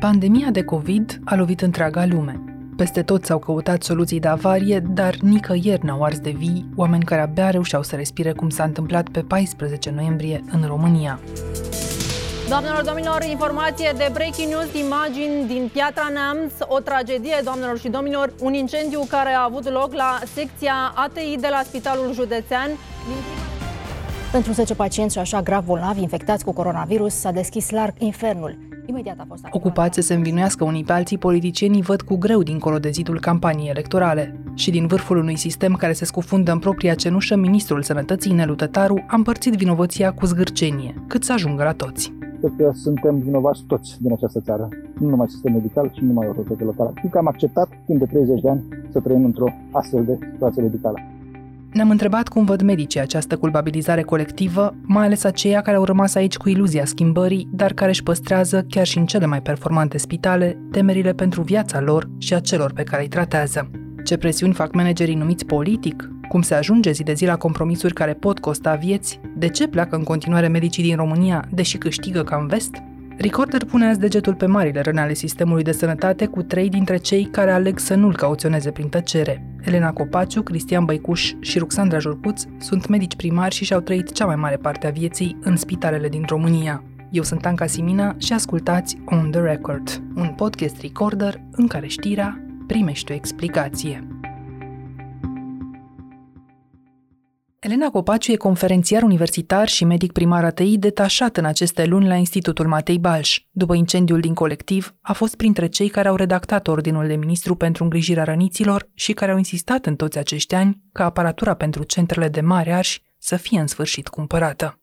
Pandemia de COVID a lovit întreaga lume. Peste tot s-au căutat soluții de avarie, dar nicăieri n-au ars de vii oameni care abia reușeau să respire cum s-a întâmplat pe 14 noiembrie în România. Doamnelor, domnilor, informație de breaking news, imagini din Piatra Neamț, o tragedie, doamnelor și domnilor, un incendiu care a avut loc la secția ATI de la Spitalul Județean. Pentru 10 pacienți și așa grav bolnavi infectați cu coronavirus s-a deschis larg infernul. Imediat a fost Ocupați să se învinuiască unii pe alții, politicienii văd cu greu dincolo de zidul campaniei electorale. Și din vârful unui sistem care se scufundă în propria cenușă, ministrul sănătății Nelu Tătaru a împărțit vinovăția cu zgârcenie, cât să ajungă la toți. Cred că suntem vinovați toți din această țară, nu numai sistem medical, ci numai autoritate locală. Fiindcă că am acceptat timp de 30 de ani să trăim într-o astfel de situație medicală. Ne-am întrebat cum văd medicii această culpabilizare colectivă, mai ales aceia care au rămas aici cu iluzia schimbării, dar care își păstrează, chiar și în cele mai performante spitale, temerile pentru viața lor și a celor pe care îi tratează. Ce presiuni fac managerii numiți politic? Cum se ajunge zi de zi la compromisuri care pot costa vieți? De ce pleacă în continuare medicii din România, deși câștigă ca în vest? Recorder pune azi degetul pe marile răni ale sistemului de sănătate cu trei dintre cei care aleg să nu-l cauționeze prin tăcere. Elena Copaciu, Cristian Băicuș și Ruxandra Jurcuț sunt medici primari și și-au trăit cea mai mare parte a vieții în spitalele din România. Eu sunt Anca Simina și ascultați On The Record, un podcast recorder în care știrea primește o explicație. Elena Copaciu e conferențiar universitar și medic primar ATI detașat în aceste luni la Institutul Matei Balș. După incendiul din colectiv, a fost printre cei care au redactat Ordinul de Ministru pentru îngrijirea răniților și care au insistat în toți acești ani ca aparatura pentru centrele de mare arși să fie în sfârșit cumpărată.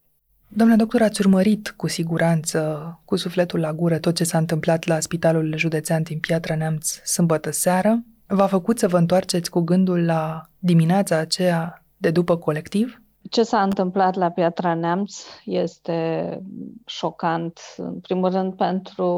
Domnule doctor, ați urmărit cu siguranță, cu sufletul la gură, tot ce s-a întâmplat la Spitalul Județean din Piatra Neamț sâmbătă seară. V-a făcut să vă întoarceți cu gândul la dimineața aceea de după colectiv? Ce s-a întâmplat la Piatra Neamț este șocant, în primul rând pentru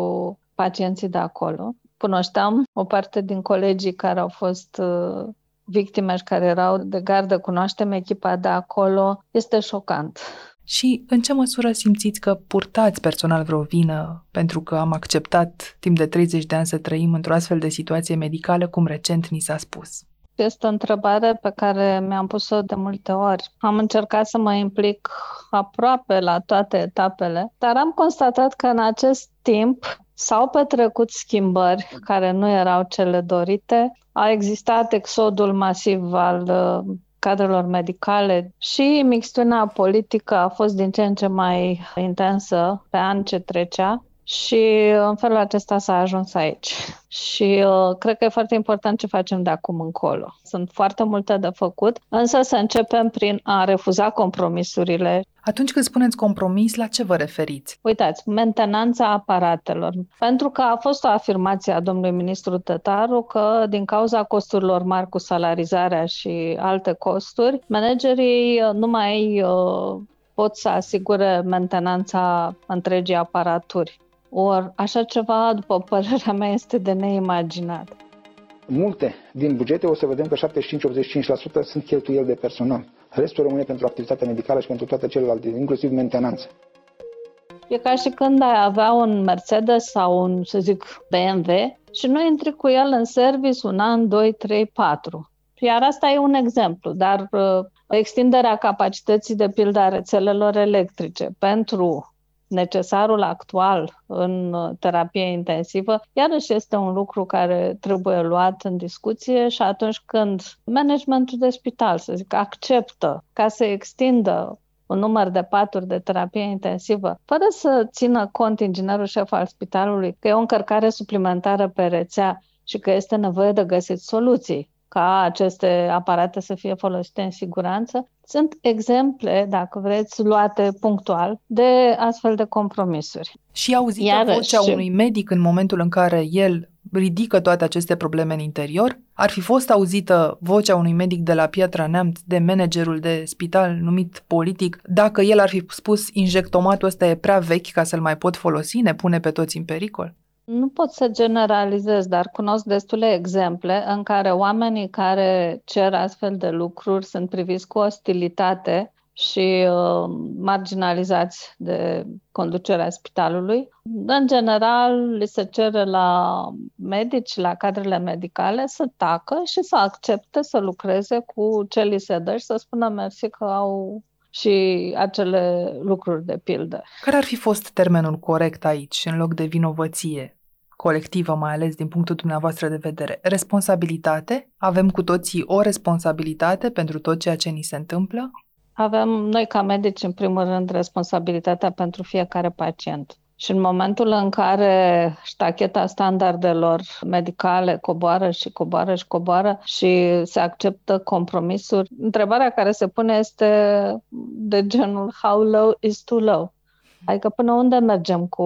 pacienții de acolo. Cunoșteam o parte din colegii care au fost uh, victime și care erau de gardă, cunoaștem echipa de acolo, este șocant. Și în ce măsură simțiți că purtați personal vreo vină pentru că am acceptat timp de 30 de ani să trăim într-o astfel de situație medicală, cum recent ni s-a spus? Este o întrebare pe care mi-am pus-o de multe ori. Am încercat să mă implic aproape la toate etapele, dar am constatat că în acest timp s-au petrecut schimbări care nu erau cele dorite. A existat exodul masiv al uh, cadrelor medicale și mixtuna politică a fost din ce în ce mai intensă pe an ce trecea și în felul acesta s-a ajuns aici. Și uh, cred că e foarte important ce facem de acum încolo. Sunt foarte multe de făcut, însă să începem prin a refuza compromisurile. Atunci când spuneți compromis, la ce vă referiți? Uitați, mentenanța aparatelor. Pentru că a fost o afirmație a domnului ministru Tătaru că din cauza costurilor mari cu salarizarea și alte costuri, managerii nu mai uh, pot să asigure mentenanța întregii aparaturi. Or, așa ceva, după părerea mea, este de neimaginat. Multe din bugete o să vedem că 75-85% sunt cheltuieli de personal. Restul rămâne pentru activitatea medicală și pentru toate celelalte, inclusiv mentenanță. E ca și când ai avea un Mercedes sau un, să zic, BMW și nu intri cu el în service un an, 2, 3, 4. Iar asta e un exemplu, dar uh, extinderea capacității de pildă a rețelelor electrice pentru necesarul actual în uh, terapie intensivă, iarăși este un lucru care trebuie luat în discuție și atunci când managementul de spital, să zic, acceptă ca să extindă un număr de paturi de terapie intensivă, fără să țină cont inginerul șef al spitalului că e o încărcare suplimentară pe rețea și că este nevoie de găsit soluții ca aceste aparate să fie folosite în siguranță. Sunt exemple, dacă vreți, luate punctual de astfel de compromisuri. Și auzită Iarăși, vocea unui medic în momentul în care el ridică toate aceste probleme în interior? Ar fi fost auzită vocea unui medic de la Piatra Neamț, de managerul de spital numit politic, dacă el ar fi spus injectomatul ăsta e prea vechi ca să-l mai pot folosi, ne pune pe toți în pericol? Nu pot să generalizez, dar cunosc destule exemple în care oamenii care cer astfel de lucruri sunt priviți cu ostilitate și uh, marginalizați de conducerea spitalului. În general, li se cere la medici, la cadrele medicale să tacă și să accepte să lucreze cu ce li se dă și să spună mersi că au și acele lucruri de pildă. Care ar fi fost termenul corect aici, în loc de vinovăție? Colectivă, mai ales din punctul dumneavoastră de vedere. Responsabilitate? Avem cu toții o responsabilitate pentru tot ceea ce ni se întâmplă? Avem noi ca medici, în primul rând, responsabilitatea pentru fiecare pacient. Și în momentul în care ștacheta standardelor medicale coboară și coboară și coboară și se acceptă compromisuri, întrebarea care se pune este de genul how low is too low? Adică până unde mergem cu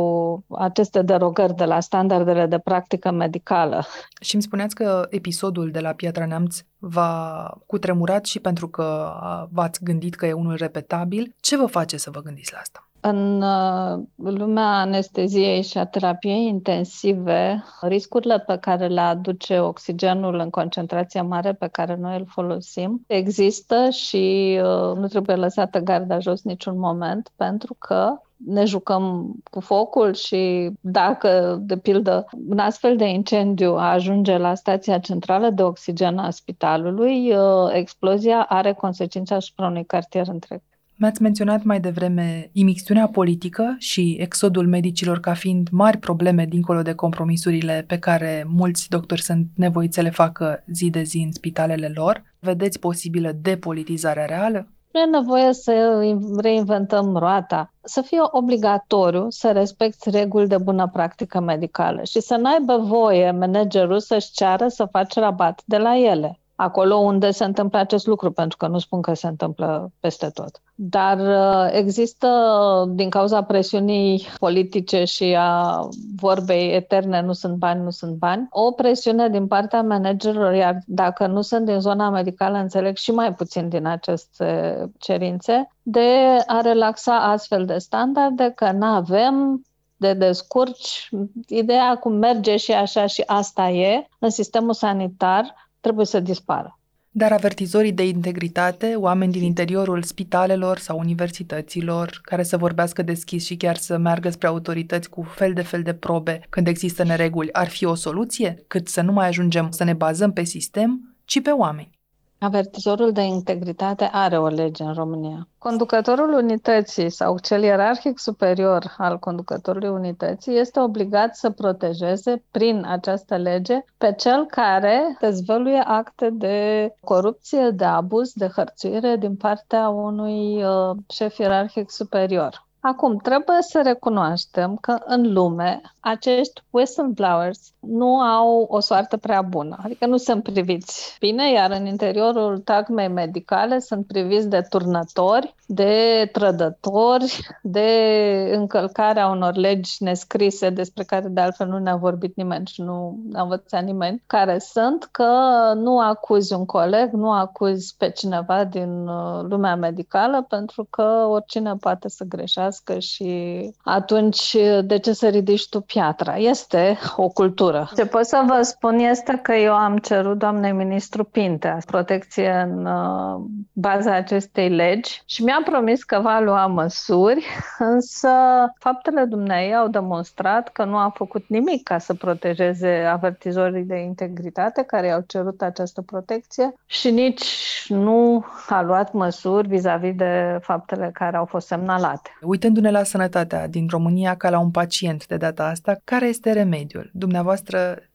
aceste derogări de la standardele de practică medicală? Și îmi spuneați că episodul de la Piatra Neamț v-a cutremurat și pentru că v-ați gândit că e unul repetabil. Ce vă face să vă gândiți la asta? În uh, lumea anesteziei și a terapiei intensive, riscurile pe care le aduce oxigenul în concentrația mare pe care noi îl folosim există și uh, nu trebuie lăsată garda jos niciun moment, pentru că ne jucăm cu focul și dacă, de pildă, un astfel de incendiu ajunge la stația centrală de oxigen a spitalului, uh, explozia are consecințe asupra unui cartier întreg. Mi-ați menționat mai devreme imixtiunea politică și exodul medicilor ca fiind mari probleme dincolo de compromisurile pe care mulți doctori sunt nevoiți să le facă zi de zi în spitalele lor. Vedeți posibilă depolitizarea reală? Nu e nevoie să reinventăm roata. Să fie obligatoriu să respecti reguli de bună practică medicală și să n-aibă voie managerul să-și ceară să faci rabat de la ele acolo unde se întâmplă acest lucru, pentru că nu spun că se întâmplă peste tot. Dar uh, există, din cauza presiunii politice și a vorbei eterne, nu sunt bani, nu sunt bani, o presiune din partea managerilor, iar dacă nu sunt din zona medicală, înțeleg și mai puțin din aceste cerințe, de a relaxa astfel de standarde, că nu avem de descurci. Ideea cum merge și așa și asta e în sistemul sanitar, trebuie să dispară. Dar avertizorii de integritate, oameni din interiorul spitalelor sau universităților, care să vorbească deschis și chiar să meargă spre autorități cu fel de fel de probe când există nereguli, ar fi o soluție? Cât să nu mai ajungem să ne bazăm pe sistem, ci pe oameni. Avertizorul de integritate are o lege în România. Conducătorul unității sau cel ierarhic superior al conducătorului unității este obligat să protejeze prin această lege pe cel care dezvăluie acte de corupție, de abuz, de hărțuire din partea unui uh, șef ierarhic superior. Acum, trebuie să recunoaștem că în lume acești whistleblowers nu au o soartă prea bună, adică nu sunt priviți bine, iar în interiorul tagmei medicale sunt priviți de turnători, de trădători, de încălcarea unor legi nescrise despre care de altfel nu ne-a vorbit nimeni și nu a învățat nimeni care sunt, că nu acuzi un coleg, nu acuzi pe cineva din uh, lumea medicală pentru că oricine poate să greșească și atunci de ce să ridici tu piatra? Este o cultură. Ce pot să vă spun este că eu am cerut doamnei ministru Pintea protecție în uh, baza acestei legi și mi-a promis că va lua măsuri, însă faptele dumneai au demonstrat că nu a făcut nimic ca să protejeze avertizorii de integritate care i-au cerut această protecție și nici nu a luat măsuri vis-a-vis de faptele care au fost semnalate. Uitându-ne la sănătatea din România ca la un pacient de data asta, care este remediul? Dumneavoastră,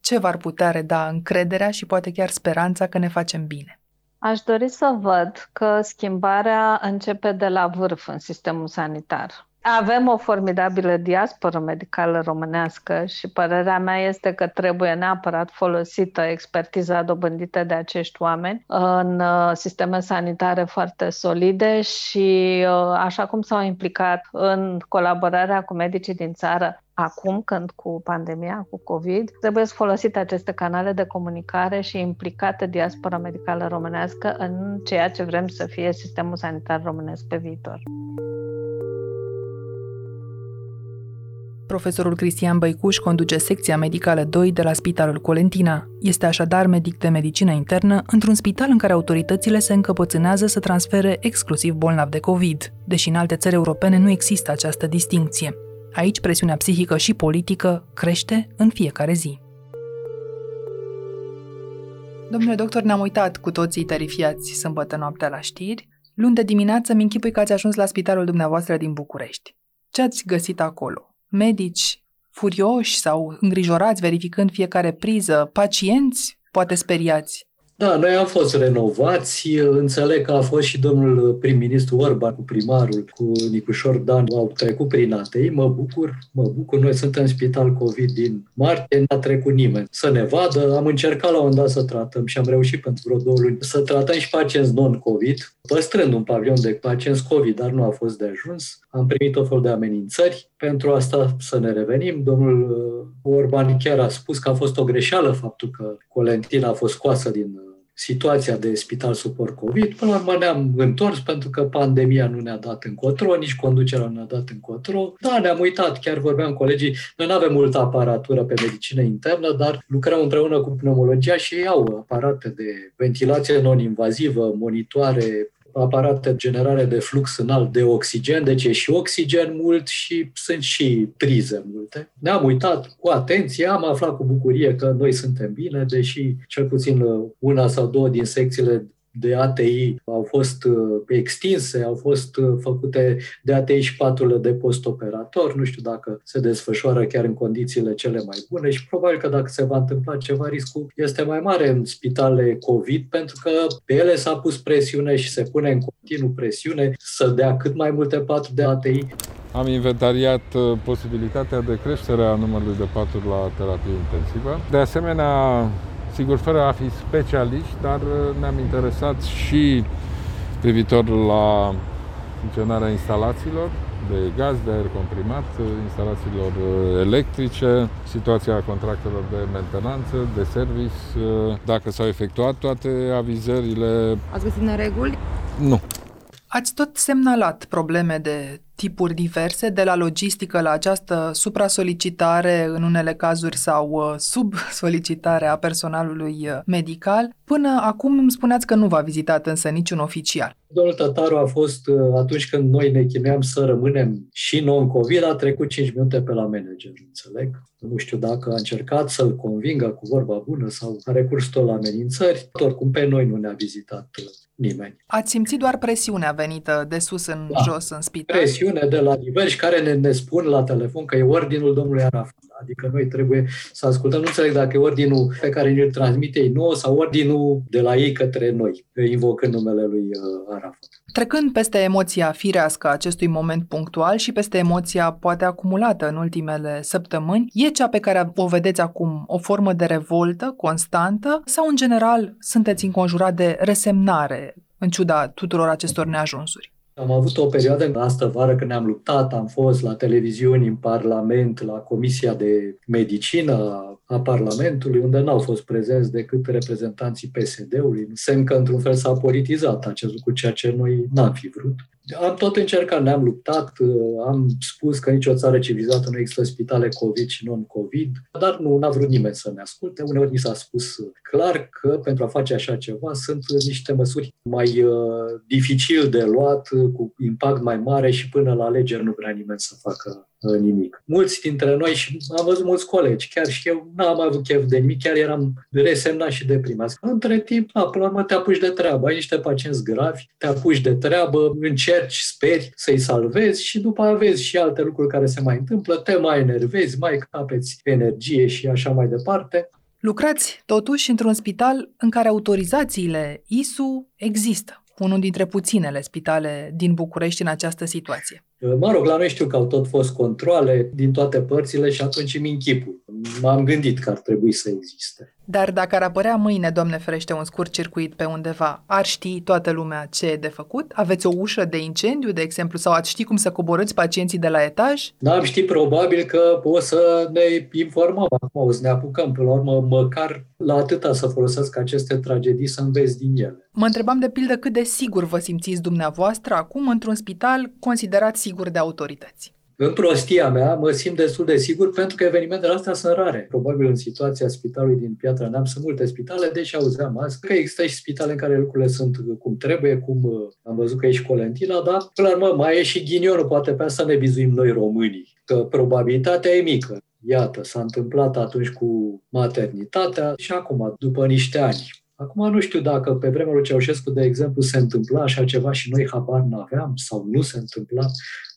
ce v-ar putea reda încrederea și poate chiar speranța că ne facem bine? Aș dori să văd că schimbarea începe de la vârf în sistemul sanitar. Avem o formidabilă diasporă medicală românească și părerea mea este că trebuie neapărat folosită expertiza dobândită de acești oameni în uh, sisteme sanitare foarte solide și uh, așa cum s-au implicat în colaborarea cu medicii din țară acum, când cu pandemia, cu COVID, trebuie să folosite aceste canale de comunicare și implicată diaspora medicală românească în ceea ce vrem să fie sistemul sanitar românesc pe viitor. Profesorul Cristian Băicuș conduce secția medicală 2 de la Spitalul Colentina. Este așadar medic de medicină internă într-un spital în care autoritățile se încăpățânează să transfere exclusiv bolnavi de COVID, deși în alte țări europene nu există această distinție. Aici presiunea psihică și politică crește în fiecare zi. Domnule doctor, ne-am uitat cu toții terifiați sâmbătă noaptea la știri. Luni de dimineață mi închipui că ați ajuns la spitalul dumneavoastră din București. Ce ați găsit acolo? Medici furioși sau îngrijorați verificând fiecare priză, pacienți poate speriați? Da, noi am fost renovați. Înțeleg că a fost și domnul prim-ministru Orban cu primarul, cu Nicușor Dan, au trecut prin ATI. Mă bucur, mă bucur. Noi suntem în spital COVID din martie, n-a trecut nimeni să ne vadă. Am încercat la un dat să tratăm și am reușit pentru vreo două luni să tratăm și pacienți non-COVID, păstrând un pavilion de pacienți COVID, dar nu a fost de ajuns. Am primit o fel de amenințări. Pentru asta să ne revenim. Domnul Orban chiar a spus că a fost o greșeală faptul că Colentina a fost scoasă din situația de spital suport COVID. Până la urmă ne-am întors pentru că pandemia nu ne-a dat încotro, nici conducerea nu ne-a dat încotro. Da, ne-am uitat, chiar vorbeam colegii, noi nu avem multă aparatură pe medicină internă, dar lucrăm împreună cu pneumologia și ei au aparate de ventilație non-invazivă, monitoare, aparate de generare de flux înalt de oxigen, deci e și oxigen mult și sunt și prize multe. Ne-am uitat cu atenție, am aflat cu bucurie că noi suntem bine, deși cel puțin una sau două din secțiile de ATI au fost uh, extinse, au fost uh, făcute de ATI și paturile de postoperator. Nu știu dacă se desfășoară chiar în condițiile cele mai bune și probabil că dacă se va întâmpla ceva, riscul este mai mare în spitale COVID pentru că pe ele s-a pus presiune și se pune în continuu presiune să dea cât mai multe paturi de ATI. Am inventariat uh, posibilitatea de creștere a numărului de paturi la terapie intensivă. De asemenea, sigur, fără a fi specialiști, dar uh, ne-am interesat și privitor la funcționarea instalațiilor de gaz, de aer comprimat, instalațiilor uh, electrice, situația contractelor de mentenanță, de service, uh, dacă s-au efectuat toate avizările. Ați găsit nereguli? Nu. Ați tot semnalat probleme de tipuri diverse, de la logistică la această supra-solicitare în unele cazuri sau uh, sub-solicitare a personalului uh, medical. Până acum îmi spuneați că nu v-a vizitat însă niciun oficial. Domnul Tătaru a fost, uh, atunci când noi ne chineam să rămânem și non-COVID, a trecut 5 minute pe la manager, înțeleg. Nu știu dacă a încercat să-l convingă cu vorba bună sau a recurs tot la amenințări. Oricum, pe noi nu ne-a vizitat nimeni. Ați simțit doar presiunea venită de sus în da. jos în spital? Presiune de la diversi care ne, ne spun la telefon că e ordinul domnului Arafat. Adică noi trebuie să ascultăm. Nu înțeleg dacă e ordinul pe care ne-l transmite ei nouă sau ordinul de la ei către noi, invocând numele lui uh, Arafat. Trecând peste emoția firească a acestui moment punctual și peste emoția poate acumulată în ultimele săptămâni, e cea pe care o vedeți acum o formă de revoltă constantă sau în general sunteți înconjurat de resemnare în ciuda tuturor acestor neajunsuri? Am avut o perioadă în asta vară când ne-am luptat, am fost la televiziuni, în Parlament, la Comisia de Medicină a Parlamentului, unde n-au fost prezenți decât reprezentanții PSD-ului. Semn că, într-un fel, s-a politizat acest lucru, ceea ce noi n-am fi vrut. Am tot încercat, ne-am luptat, am spus că nicio țară civilizată nu există spitale COVID și non-COVID, dar nu a vrut nimeni să ne asculte. Uneori ni s-a spus clar că pentru a face așa ceva sunt niște măsuri mai uh, dificil de luat, cu impact mai mare și până la alegeri nu vrea nimeni să facă uh, nimic. Mulți dintre noi și am văzut mulți colegi, chiar și eu n-am avut chef de nimic, chiar eram resemnat și deprimat. Între timp, da, până la urmă te apuci de treabă, ai niște pacienți gravi, te apuci de treabă, încerci, speri să-i salvezi și după aia vezi și alte lucruri care se mai întâmplă, te mai enervezi, mai capeți energie și așa mai departe. Lucrați totuși într-un spital în care autorizațiile ISU există unul dintre puținele spitale din București în această situație. Mă rog, la noi știu că au tot fost controle din toate părțile și atunci îmi închipui. M-am gândit că ar trebui să existe. Dar dacă ar apărea mâine, Doamne ferește, un scurt circuit pe undeva, ar ști toată lumea ce e de făcut? Aveți o ușă de incendiu, de exemplu, sau ați ști cum să coborâți pacienții de la etaj? N-am ști probabil că o să ne informăm acum, o să ne apucăm până la urmă, măcar la atâta să folosesc aceste tragedii să înveți din ele. Mă întrebam de pildă cât de sigur vă simțiți dumneavoastră acum într-un spital considerat sigur de autorități. În prostia mea mă simt destul de sigur pentru că evenimentele astea sunt rare. Probabil în situația spitalului din Piatra Neamț sunt multe spitale, deci auzeam azi că există și spitale în care lucrurile sunt cum trebuie, cum uh, am văzut că e și Colentina, dar până la urmă mai e și ghinionul, poate pe asta ne bizuim noi românii, că probabilitatea e mică. Iată, s-a întâmplat atunci cu maternitatea și acum, după niște ani. Acum nu știu dacă pe vremea lui Ceaușescu, de exemplu, se întâmpla așa ceva și noi habar n-aveam sau nu se întâmpla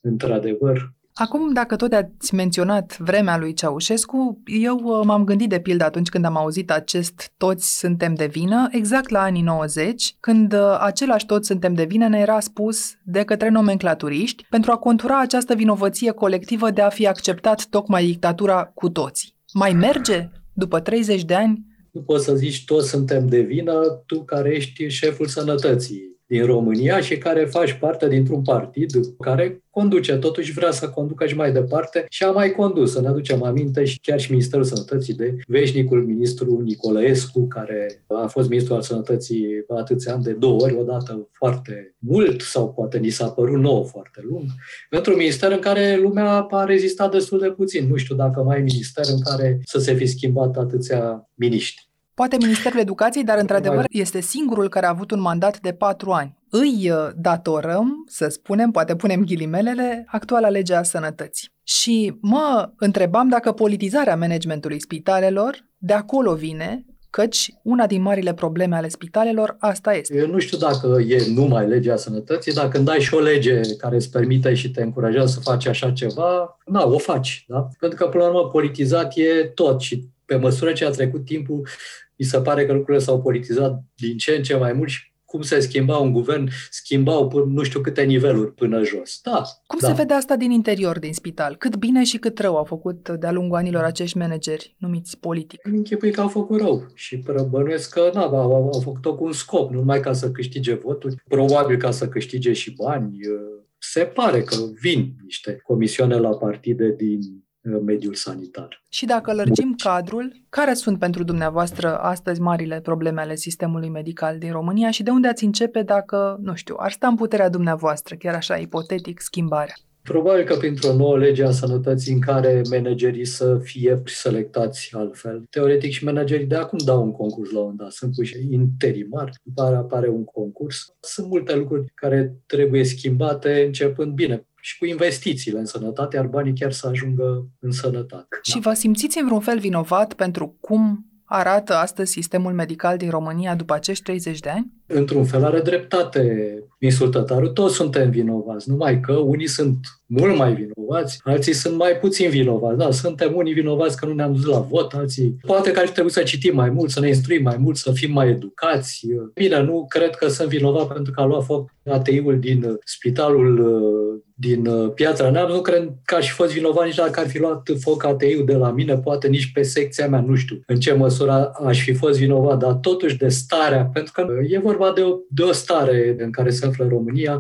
într-adevăr. Acum, dacă tot ați menționat vremea lui Ceaușescu, eu uh, m-am gândit de pildă atunci când am auzit acest toți suntem de vină, exact la anii 90, când uh, același toți suntem de vină ne era spus de către nomenclaturiști pentru a contura această vinovăție colectivă de a fi acceptat tocmai dictatura cu toții. Mai merge după 30 de ani? Nu poți să zici toți suntem de vină, tu care ești șeful sănătății din România și care faci parte dintr-un partid care conduce, totuși vrea să conducă și mai departe și a mai condus, să ne aducem aminte și chiar și Ministerul Sănătății de veșnicul ministru Nicolaescu, care a fost ministru al Sănătății atâția ani de două ori, odată foarte mult sau poate ni s-a părut nou foarte lung, pentru un minister în care lumea a rezistat destul de puțin. Nu știu dacă mai e minister în care să se fi schimbat atâția miniștri. Poate Ministerul Educației, dar într-adevăr este singurul care a avut un mandat de patru ani. Îi uh, datorăm, să spunem, poate punem ghilimelele, actuala lege a sănătății. Și mă întrebam dacă politizarea managementului spitalelor de acolo vine, căci una din marile probleme ale spitalelor asta este. Eu nu știu dacă e numai legea sănătății, dacă când ai și o lege care îți permite și te încurajează să faci așa ceva, na, o faci, da? Pentru că, până la urmă, politizat e tot și pe măsură ce a trecut timpul, mi se pare că lucrurile s-au politizat din ce în ce mai mult și cum se schimba un guvern, schimbau până nu știu câte niveluri până jos. Da. Cum da. se vede asta din interior din spital? Cât bine și cât rău au făcut de-a lungul anilor acești manageri numiți politic? Închipui că au făcut rău și bănuiesc că na, au, au făcut-o cu un scop, nu numai ca să câștige voturi, probabil ca să câștige și bani. Se pare că vin niște comisioane la partide din Uh, mediul sanitar. Și dacă lărgim cadrul, care sunt pentru dumneavoastră astăzi marile probleme ale sistemului medical din România și de unde ați începe dacă, nu știu, ar sta în puterea dumneavoastră, chiar așa ipotetic, schimbarea? Probabil că printr-o nouă lege a sănătății în care managerii să fie selectați altfel. Teoretic și managerii de acum dau un concurs la un dat, sunt puși interimar, după apare un concurs. Sunt multe lucruri care trebuie schimbate începând bine și cu investițiile în sănătate, iar banii chiar să ajungă în sănătate. Și vă simțiți în vreun fel vinovat pentru cum arată astăzi sistemul medical din România după acești 30 de ani? Într-un fel are dreptate insultătarul. Toți suntem vinovați, numai că unii sunt mult mai vinovați, alții sunt mai puțin vinovați. Da, suntem unii vinovați că nu ne-am dus la vot, alții poate că ar trebui să citim mai mult, să ne instruim mai mult, să fim mai educați. Bine, nu cred că sunt vinovat pentru că a luat foc ATI-ul din spitalul din uh, Piatra Neamț, nu cred că aș fi fost vinovat nici dacă ar fi luat foc ATI-ul de la mine, poate nici pe secția mea, nu știu în ce măsură aș fi fost vinovat, dar totuși de starea, pentru că e vorba de o, de o stare în care se află România,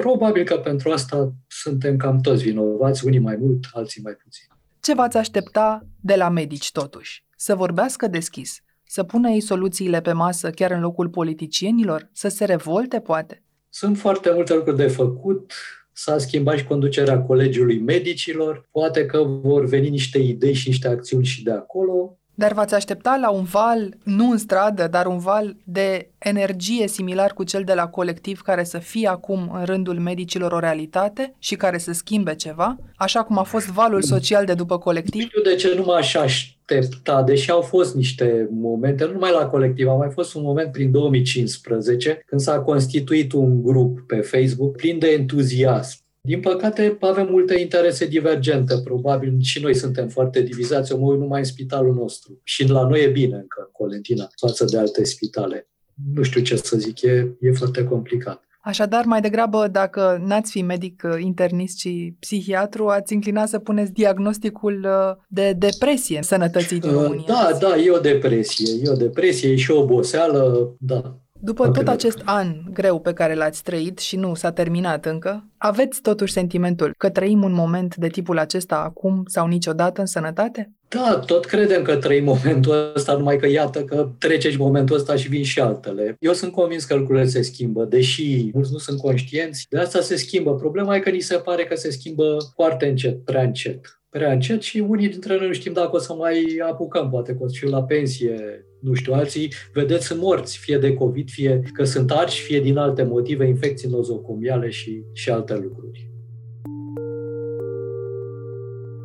probabil că pentru asta suntem cam toți vinovați, unii mai mult, alții mai puțin. Ce v-ați aștepta de la medici totuși? Să vorbească deschis, să pună ei soluțiile pe masă chiar în locul politicienilor, să se revolte poate? Sunt foarte multe lucruri de făcut, S-a schimbat și conducerea Colegiului Medicilor. Poate că vor veni niște idei și niște acțiuni și de acolo. Dar v-ați aștepta la un val, nu în stradă, dar un val de energie similar cu cel de la colectiv care să fie acum în rândul medicilor o realitate și care să schimbe ceva, așa cum a fost valul social de după colectiv? Nu știu de ce nu mă aș aștepta, deși au fost niște momente, nu numai la colectiv, a mai fost un moment prin 2015, când s-a constituit un grup pe Facebook plin de entuziasm din păcate, avem multe interese divergente. Probabil și noi suntem foarte divizați. Eu mă uit numai în spitalul nostru. Și la noi e bine încă în Colentina față de alte spitale. Nu știu ce să zic, e, e foarte complicat. Așadar, mai degrabă, dacă n-ați fi medic uh, internist și psihiatru, ați înclina să puneți diagnosticul uh, de depresie în sănătății din uh, România. Da, da, e o depresie. E o depresie, e și o oboseală, da. După tot acest an greu pe care l-ați trăit și nu s-a terminat încă, aveți totuși sentimentul că trăim un moment de tipul acesta acum sau niciodată în sănătate? Da, tot credem că trăim momentul ăsta, numai că iată că trece și momentul ăsta și vin și altele. Eu sunt convins că lucrurile se schimbă, deși mulți nu sunt conștienți, de asta se schimbă. Problema e că ni se pare că se schimbă foarte încet, prea încet. Prea încet și unii dintre noi nu știm dacă o să mai apucăm, poate că o să fiu la pensie, nu știu, alții, vedeți, sunt morți, fie de COVID, fie că sunt arși, fie din alte motive, infecții nozocomiale și, și alte lucruri.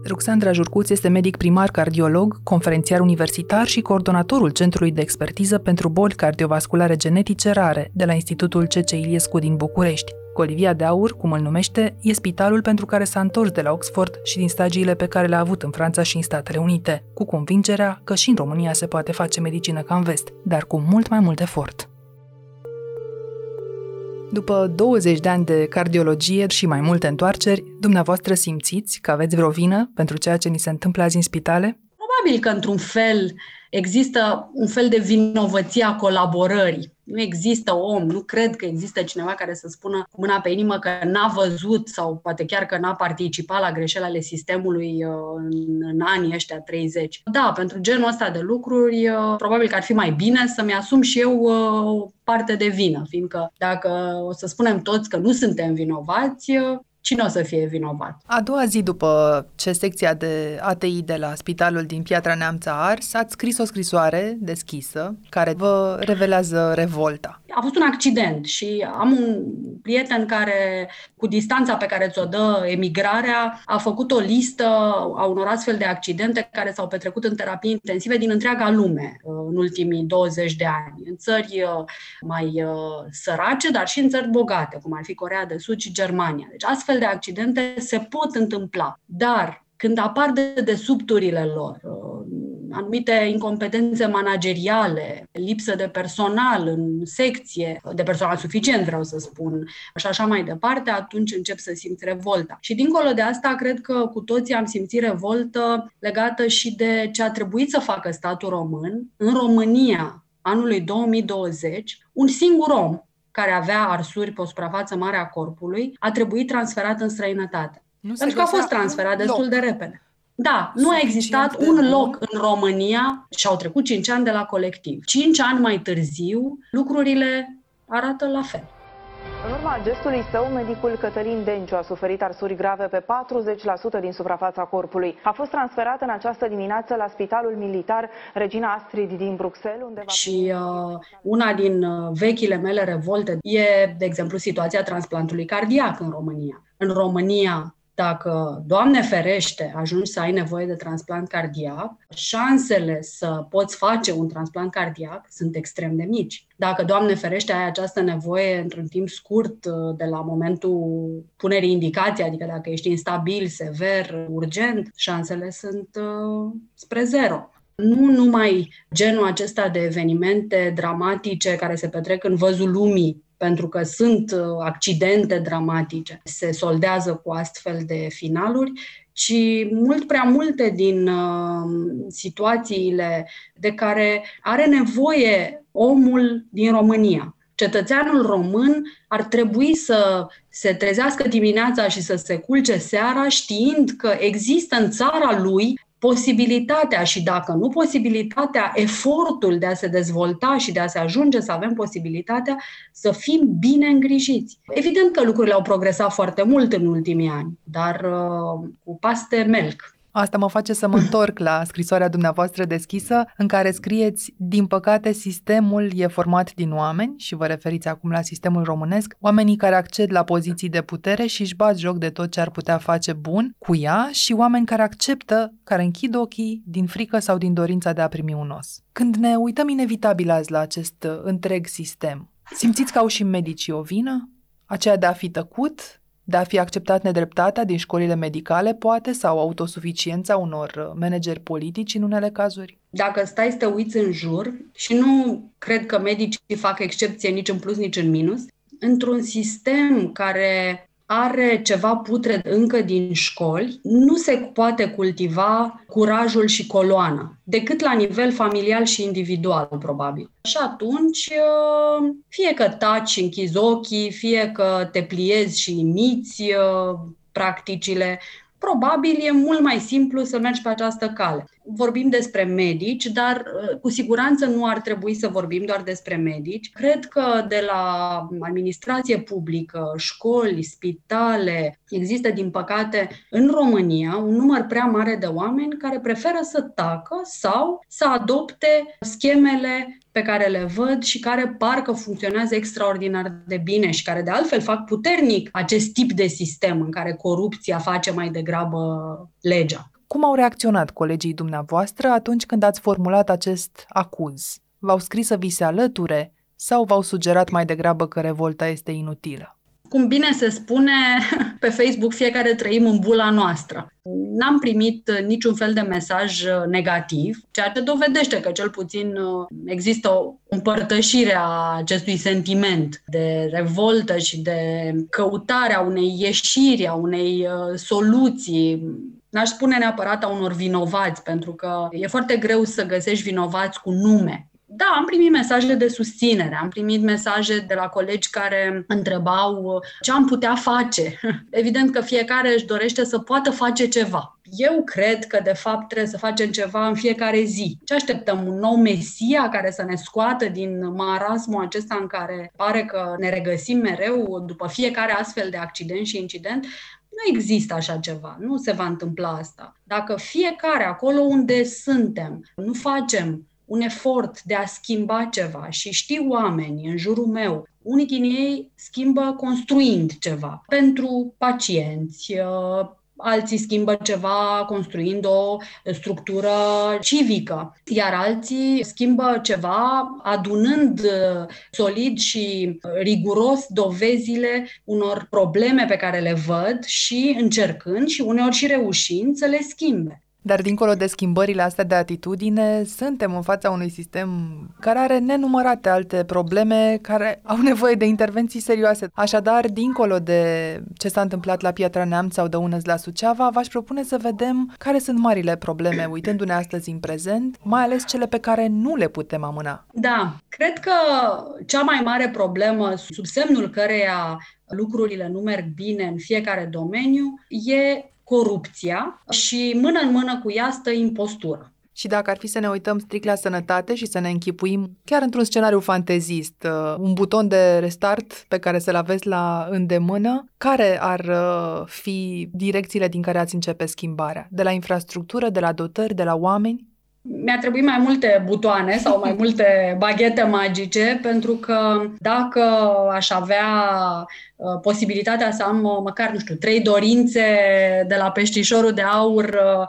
Ruxandra Jurcuț este medic primar cardiolog, conferențiar universitar și coordonatorul Centrului de Expertiză pentru Boli Cardiovasculare Genetice Rare de la Institutul C.C. Iliescu din București. Colivia de Aur, cum îl numește, e spitalul pentru care s-a întors de la Oxford și din stagiile pe care le-a avut în Franța și în Statele Unite, cu convingerea că și în România se poate face medicină ca în vest, dar cu mult mai mult efort. După 20 de ani de cardiologie și mai multe întoarceri, dumneavoastră simțiți că aveți vreo vină pentru ceea ce ni se întâmplă azi în spitale? Probabil că, într-un fel, există un fel de vinovăție a colaborării. Nu există om, nu cred că există cineva care să spună cu mâna pe inimă că n-a văzut sau poate chiar că n-a participat la greșeli ale sistemului uh, în, în anii ăștia 30. Da, pentru genul ăsta de lucruri, uh, probabil că ar fi mai bine să-mi asum și eu uh, o parte de vină, fiindcă dacă o să spunem toți că nu suntem vinovați, cine o să fie vinovat? A doua zi după ce secția de ATI de la spitalul din Piatra Neamț a ars, ați scris o scrisoare deschisă care vă revelează revolta. A fost un accident și am un prieten care, cu distanța pe care ți-o dă emigrarea, a făcut o listă a unor astfel de accidente care s-au petrecut în terapii intensive din întreaga lume uh, în ultimii 20 de ani. În țări uh, mai uh, sărace, dar și în țări bogate, cum ar fi Corea de Sud și Germania. Deci astfel astfel de accidente se pot întâmpla, dar când apar de desubturile lor, uh, anumite incompetențe manageriale, lipsă de personal în secție, de personal suficient, vreau să spun, și așa mai departe, atunci încep să simți revolta. Și dincolo de asta, cred că cu toții am simțit revoltă legată și de ce a trebuit să facă statul român în România anului 2020, un singur om care avea arsuri pe o suprafață mare a corpului, a trebuit transferat în străinătate. Nu Pentru că a fost transferat destul de repede. Da, nu a existat un loc în România și au trecut 5 ani de la colectiv. 5 ani mai târziu, lucrurile arată la fel. În urma gestului său, medicul Cătălin Denciu a suferit arsuri grave pe 40% din suprafața corpului. A fost transferat în această dimineață la Spitalul Militar Regina Astrid din Bruxelles, unde va... Și uh, una din uh, vechile mele revolte e, de exemplu, situația transplantului cardiac în România. În România, dacă, Doamne ferește, ajungi să ai nevoie de transplant cardiac, șansele să poți face un transplant cardiac sunt extrem de mici. Dacă, Doamne ferește, ai această nevoie într-un timp scurt uh, de la momentul punerii indicației, adică dacă ești instabil, sever, urgent, șansele sunt uh, spre zero nu numai genul acesta de evenimente dramatice care se petrec în văzul lumii pentru că sunt uh, accidente dramatice, se soldează cu astfel de finaluri, ci mult prea multe din uh, situațiile de care are nevoie omul din România. Cetățeanul român ar trebui să se trezească dimineața și să se culce seara știind că există în țara lui posibilitatea și dacă nu posibilitatea, efortul de a se dezvolta și de a se ajunge să avem posibilitatea să fim bine îngrijiți. Evident că lucrurile au progresat foarte mult în ultimii ani, dar uh, cu paste melc. Asta mă face să mă întorc la scrisoarea dumneavoastră deschisă, în care scrieți, din păcate, sistemul e format din oameni, și vă referiți acum la sistemul românesc, oamenii care acced la poziții de putere și își bat joc de tot ce ar putea face bun cu ea și oameni care acceptă, care închid ochii din frică sau din dorința de a primi un os. Când ne uităm inevitabil azi la acest uh, întreg sistem, simțiți că au și medicii o vină? Aceea de a fi tăcut, de a fi acceptat nedreptatea din școlile medicale, poate, sau autosuficiența unor uh, manageri politici în unele cazuri? Dacă stai să te uiți în jur, și nu cred că medicii fac excepție nici în plus, nici în minus, într-un sistem care are ceva putred încă din școli, nu se poate cultiva curajul și coloana, decât la nivel familial și individual, probabil. Și atunci, uh, fie că taci, închizi ochii, fie că te pliezi și imiți uh, practicile, probabil e mult mai simplu să mergi pe această cale. Vorbim despre medici, dar uh, cu siguranță nu ar trebui să vorbim doar despre medici. Cred că de la administrație publică, școli, spitale, există, din păcate, în România un număr prea mare de oameni care preferă să tacă sau să adopte schemele pe care le văd și care parcă funcționează extraordinar de bine și care de altfel fac puternic acest tip de sistem în care corupția face mai degrabă legea. Cum au reacționat colegii dumneavoastră atunci când ați formulat acest acuz? V-au scris să vi se alăture sau v-au sugerat mai degrabă că revolta este inutilă? Cum bine se spune pe Facebook, fiecare trăim în bula noastră. N-am primit niciun fel de mesaj negativ, ceea ce dovedește că cel puțin există o împărtășire a acestui sentiment de revoltă și de căutarea unei ieșiri, a unei uh, soluții N-aș spune neapărat a unor vinovați, pentru că e foarte greu să găsești vinovați cu nume. Da, am primit mesaje de susținere, am primit mesaje de la colegi care întrebau ce am putea face. Evident că fiecare își dorește să poată face ceva. Eu cred că, de fapt, trebuie să facem ceva în fiecare zi. Ce așteptăm? Un nou Mesia care să ne scoată din marasmul acesta în care pare că ne regăsim mereu după fiecare astfel de accident și incident? Nu există așa ceva, nu se va întâmpla asta. Dacă fiecare acolo unde suntem nu facem un efort de a schimba ceva și știu oameni în jurul meu, unii din ei schimbă construind ceva pentru pacienți, alții schimbă ceva construind o structură civică, iar alții schimbă ceva adunând uh, solid și riguros dovezile unor probleme pe care le văd și încercând și uneori și reușind să le schimbe. Dar dincolo de schimbările astea de atitudine, suntem în fața unui sistem care are nenumărate alte probleme care au nevoie de intervenții serioase. Așadar, dincolo de ce s-a întâmplat la Piatra Neamț sau Dăunăs la Suceava, v-aș propune să vedem care sunt marile probleme, uitându-ne astăzi în prezent, mai ales cele pe care nu le putem amâna. Da, cred că cea mai mare problemă, sub semnul căreia lucrurile nu merg bine în fiecare domeniu, e corupția și mână în mână cu ea stă impostura. Și dacă ar fi să ne uităm strict la sănătate și să ne închipuim chiar într-un scenariu fantezist, uh, un buton de restart pe care să-l aveți la îndemână, care ar uh, fi direcțiile din care ați începe schimbarea? De la infrastructură, de la dotări, de la oameni? mi-a trebuit mai multe butoane sau mai multe baghete magice, pentru că dacă aș avea uh, posibilitatea să am uh, măcar, nu știu, trei dorințe de la peștișorul de aur uh,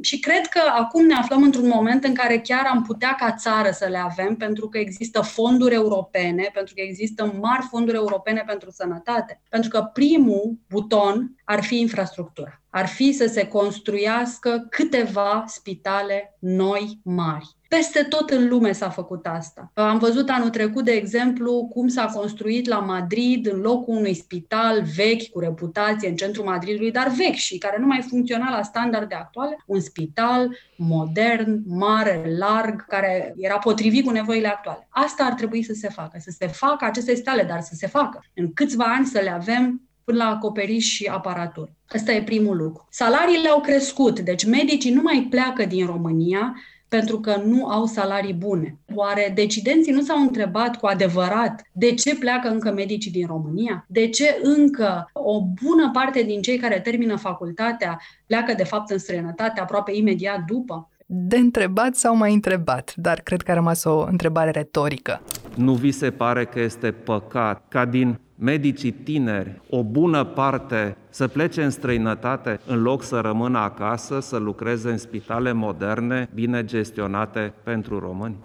și cred că acum ne aflăm într-un moment în care chiar am putea ca țară să le avem, pentru că există fonduri europene, pentru că există mari fonduri europene pentru sănătate. Pentru că primul buton ar fi infrastructura. Ar fi să se construiască câteva spitale noi mari. Peste tot în lume s-a făcut asta. Am văzut anul trecut, de exemplu, cum s-a construit la Madrid, în locul unui spital vechi, cu reputație în centrul Madridului, dar vechi și care nu mai funcționa la standarde actuale, un spital modern, mare, larg, care era potrivit cu nevoile actuale. Asta ar trebui să se facă, să se facă aceste spitale, dar să se facă. În câțiva ani să le avem până la acoperiș și aparatură. Ăsta e primul lucru. Salariile au crescut, deci medicii nu mai pleacă din România pentru că nu au salarii bune. Oare decidenții nu s-au întrebat cu adevărat de ce pleacă încă medicii din România? De ce încă o bună parte din cei care termină facultatea pleacă de fapt în străinătate aproape imediat după? De întrebat sau mai întrebat, dar cred că a rămas o întrebare retorică. Nu vi se pare că este păcat ca din medicii tineri, o bună parte să plece în străinătate în loc să rămână acasă, să lucreze în spitale moderne, bine gestionate pentru români?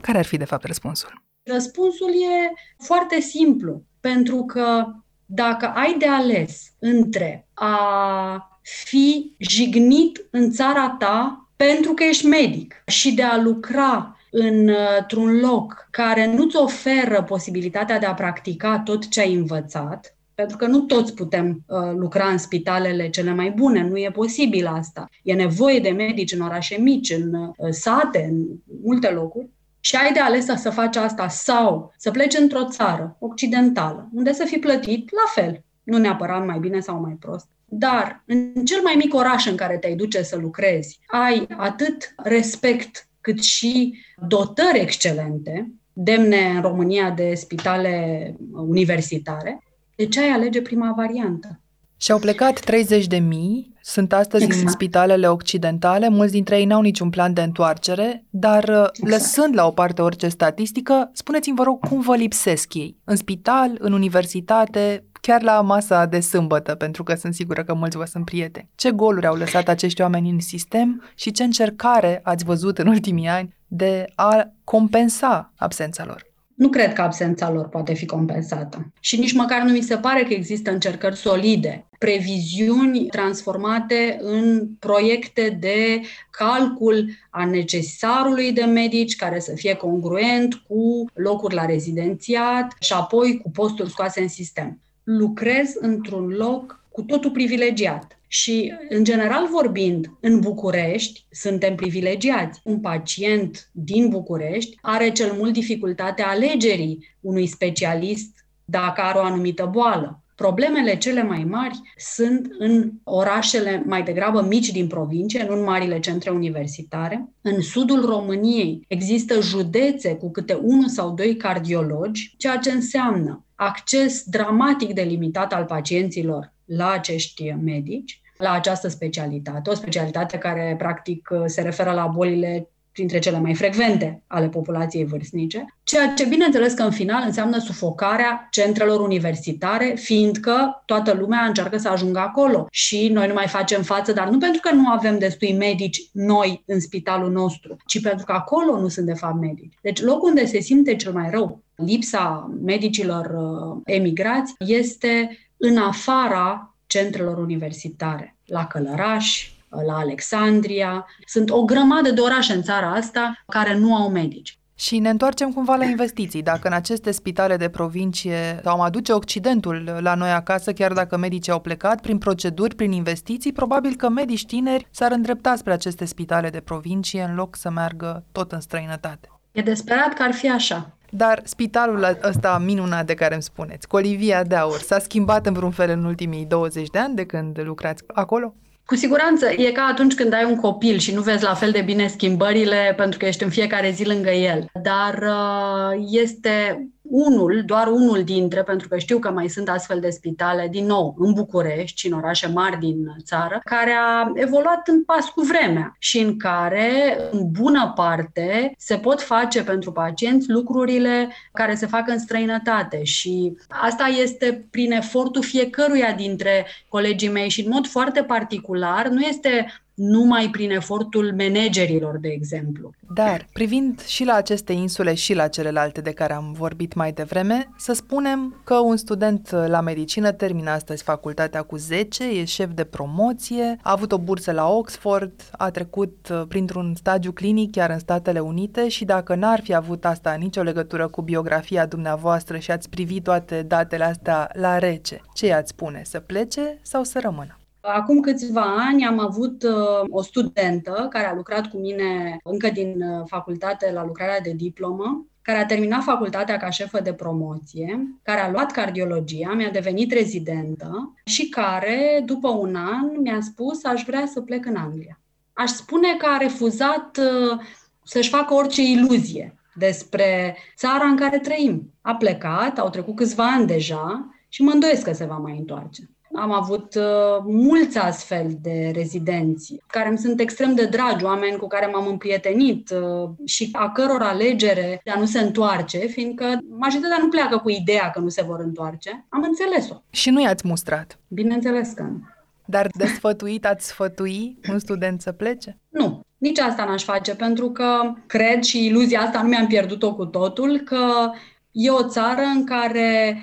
Care ar fi, de fapt, răspunsul? Răspunsul e foarte simplu, pentru că dacă ai de ales între a fi jignit în țara ta pentru că ești medic și de a lucra într-un loc care nu-ți oferă posibilitatea de a practica tot ce ai învățat, pentru că nu toți putem uh, lucra în spitalele cele mai bune, nu e posibil asta. E nevoie de medici în orașe mici, în uh, sate, în multe locuri. Și ai de ales să faci asta sau să pleci într-o țară occidentală, unde să fii plătit la fel, nu neapărat mai bine sau mai prost, dar în cel mai mic oraș în care te-ai duce să lucrezi, ai atât respect cât și dotări excelente, demne în România de spitale universitare, de ce ai alege prima variantă? Și-au plecat 30 de mii, sunt astăzi exact. în spitalele occidentale, mulți dintre ei n-au niciun plan de întoarcere, dar uh, exact. lăsând la o parte orice statistică, spuneți-mi, vă rog, cum vă lipsesc ei? În spital, în universitate, chiar la masa de sâmbătă, pentru că sunt sigură că mulți vă sunt prieteni. Ce goluri au lăsat acești oameni în sistem și ce încercare ați văzut în ultimii ani de a compensa absența lor? Nu cred că absența lor poate fi compensată. Și nici măcar nu mi se pare că există încercări solide, previziuni transformate în proiecte de calcul a necesarului de medici care să fie congruent cu locuri la rezidențiat și apoi cu posturi scoase în sistem. Lucrez într-un loc cu totul privilegiat. Și, în general vorbind, în București suntem privilegiați. Un pacient din București are cel mult dificultatea alegerii unui specialist dacă are o anumită boală. Problemele cele mai mari sunt în orașele mai degrabă mici din provincie, nu în marile centre universitare. În sudul României există județe cu câte unul sau doi cardiologi, ceea ce înseamnă acces dramatic de limitat al pacienților la acești medici, la această specialitate, o specialitate care practic se referă la bolile printre cele mai frecvente ale populației vârstnice, ceea ce bineînțeles că în final înseamnă sufocarea centrelor universitare, fiindcă toată lumea încearcă să ajungă acolo și noi nu mai facem față, dar nu pentru că nu avem destui medici noi în spitalul nostru, ci pentru că acolo nu sunt de fapt medici. Deci locul unde se simte cel mai rău lipsa medicilor uh, emigrați este în afara centrelor universitare, la Călăraș, la Alexandria. Sunt o grămadă de orașe în țara asta care nu au medici. Și ne întoarcem cumva la investiții. Dacă în aceste spitale de provincie am aduce Occidentul la noi acasă, chiar dacă medicii au plecat, prin proceduri, prin investiții, probabil că medici tineri s-ar îndrepta spre aceste spitale de provincie în loc să meargă tot în străinătate. E desperat că ar fi așa. Dar spitalul ăsta minunat de care îmi spuneți, Colivia de Aur, s-a schimbat în vreun fel în ultimii 20 de ani de când lucrați acolo? Cu siguranță, e ca atunci când ai un copil și nu vezi la fel de bine schimbările pentru că ești în fiecare zi lângă el. Dar uh, este unul, doar unul dintre, pentru că știu că mai sunt astfel de spitale, din nou, în București și în orașe mari din țară, care a evoluat în pas cu vremea și în care, în bună parte, se pot face pentru pacienți lucrurile care se fac în străinătate. Și asta este prin efortul fiecăruia dintre colegii mei și în mod foarte particular nu este numai prin efortul managerilor, de exemplu. Dar, privind și la aceste insule și la celelalte de care am vorbit mai devreme, să spunem că un student la medicină termină astăzi facultatea cu 10, e șef de promoție, a avut o bursă la Oxford, a trecut uh, printr-un stagiu clinic chiar în Statele Unite și dacă n-ar fi avut asta nicio legătură cu biografia dumneavoastră și ați privit toate datele astea la rece, ce i-ați spune? Să plece sau să rămână? Acum câțiva ani am avut uh, o studentă care a lucrat cu mine încă din uh, facultate la lucrarea de diplomă, care a terminat facultatea ca șefă de promoție, care a luat cardiologia, mi-a devenit rezidentă și care, după un an, mi-a spus aș vrea să plec în Anglia. Aș spune că a refuzat uh, să-și facă orice iluzie despre țara în care trăim. A plecat, au trecut câțiva ani deja și mă îndoiesc că se va mai întoarce. Am avut uh, mulți astfel de rezidenți care îmi sunt extrem de dragi, oameni cu care m-am împrietenit uh, și a căror alegere de a nu se întoarce, fiindcă majoritatea nu pleacă cu ideea că nu se vor întoarce. Am înțeles-o. Și nu i-ați mustrat? Bineînțeles că nu. Dar de sfătuit ați sfătui un student să plece? Nu, nici asta n-aș face, pentru că cred și iluzia asta nu mi-am pierdut-o cu totul, că e o țară în care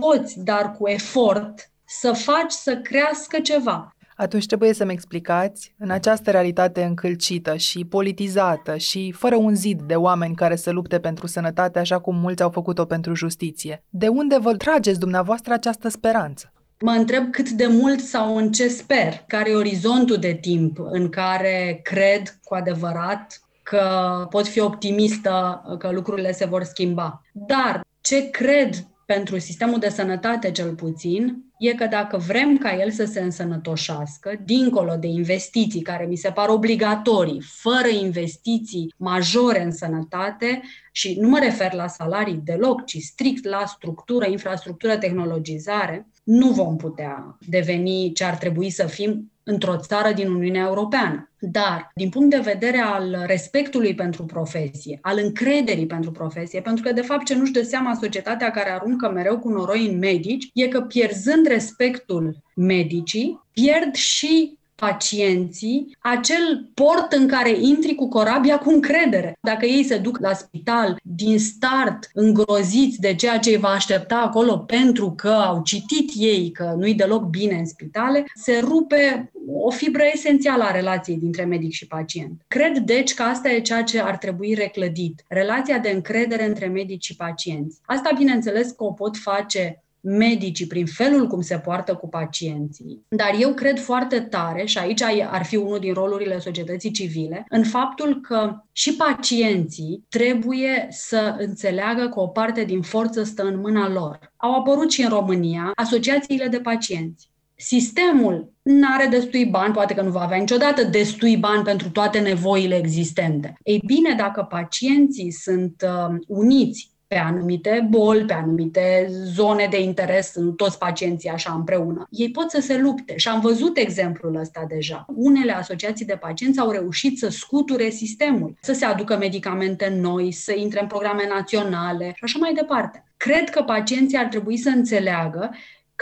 poți, dar cu efort, să faci să crească ceva. Atunci trebuie să-mi explicați, în această realitate încălcită și politizată și fără un zid de oameni care să lupte pentru sănătate așa cum mulți au făcut-o pentru justiție, de unde vă trageți dumneavoastră această speranță? Mă întreb cât de mult sau în ce sper, care e orizontul de timp în care cred cu adevărat că pot fi optimistă că lucrurile se vor schimba. Dar ce cred pentru sistemul de sănătate cel puțin, e că dacă vrem ca el să se însănătoșească, dincolo de investiții care mi se par obligatorii, fără investiții majore în sănătate, și nu mă refer la salarii deloc, ci strict la structură, infrastructură, tehnologizare, nu vom putea deveni ce ar trebui să fim într-o țară din Uniunea Europeană. Dar, din punct de vedere al respectului pentru profesie, al încrederii pentru profesie, pentru că, de fapt, ce nu-și dă seama societatea care aruncă mereu cu noroi în medici, e că pierzând respectul medicii, pierd și pacienții acel port în care intri cu corabia cu încredere. Dacă ei se duc la spital din start îngroziți de ceea ce îi va aștepta acolo pentru că au citit ei că nu-i deloc bine în spitale, se rupe o fibră esențială a relației dintre medic și pacient. Cred, deci, că asta e ceea ce ar trebui reclădit. Relația de încredere între medici și pacienți. Asta, bineînțeles, că o pot face medicii prin felul cum se poartă cu pacienții, dar eu cred foarte tare, și aici ar fi unul din rolurile societății civile, în faptul că și pacienții trebuie să înțeleagă că o parte din forță stă în mâna lor. Au apărut și în România asociațiile de pacienți. Sistemul nu are destui bani, poate că nu va avea niciodată destui bani pentru toate nevoile existente. Ei bine, dacă pacienții sunt uh, uniți pe anumite boli, pe anumite zone de interes, în toți pacienții așa împreună. Ei pot să se lupte și am văzut exemplul ăsta deja. Unele asociații de pacienți au reușit să scuture sistemul, să se aducă medicamente noi, să intre în programe naționale și așa mai departe. Cred că pacienții ar trebui să înțeleagă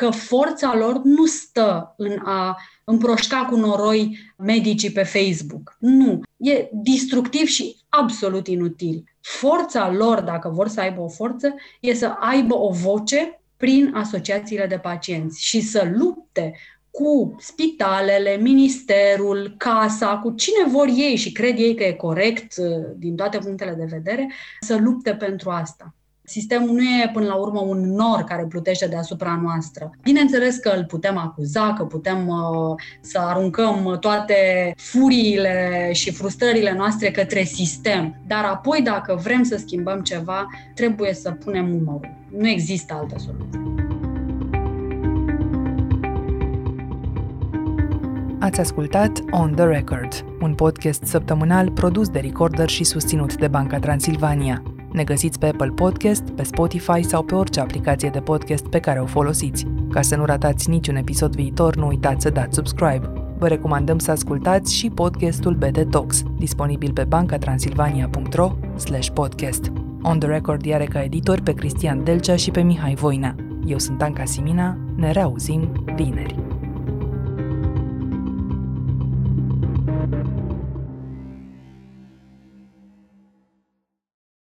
că forța lor nu stă în a împroșca cu noroi medicii pe Facebook. Nu. E destructiv și absolut inutil. Forța lor, dacă vor să aibă o forță, e să aibă o voce prin asociațiile de pacienți și să lupte cu spitalele, ministerul, casa, cu cine vor ei și cred ei că e corect uh, din toate punctele de vedere, să lupte pentru asta. Sistemul nu e până la urmă un nor care plutește deasupra noastră. Bineînțeles că îl putem acuza, că putem uh, să aruncăm toate furiile și frustrările noastre către sistem, dar apoi dacă vrem să schimbăm ceva, trebuie să punem umărul. Nu există altă soluție. Ați ascultat On The Record, un podcast săptămânal produs de Recorder și susținut de Banca Transilvania. Ne găsiți pe Apple Podcast, pe Spotify sau pe orice aplicație de podcast pe care o folosiți. Ca să nu ratați niciun episod viitor, nu uitați să dați subscribe. Vă recomandăm să ascultați și podcastul BT Talks, disponibil pe bancatransilvania.ro podcast. On the Record are ca editori pe Cristian Delcea și pe Mihai Voina. Eu sunt Anca Simina, ne reauzim vineri.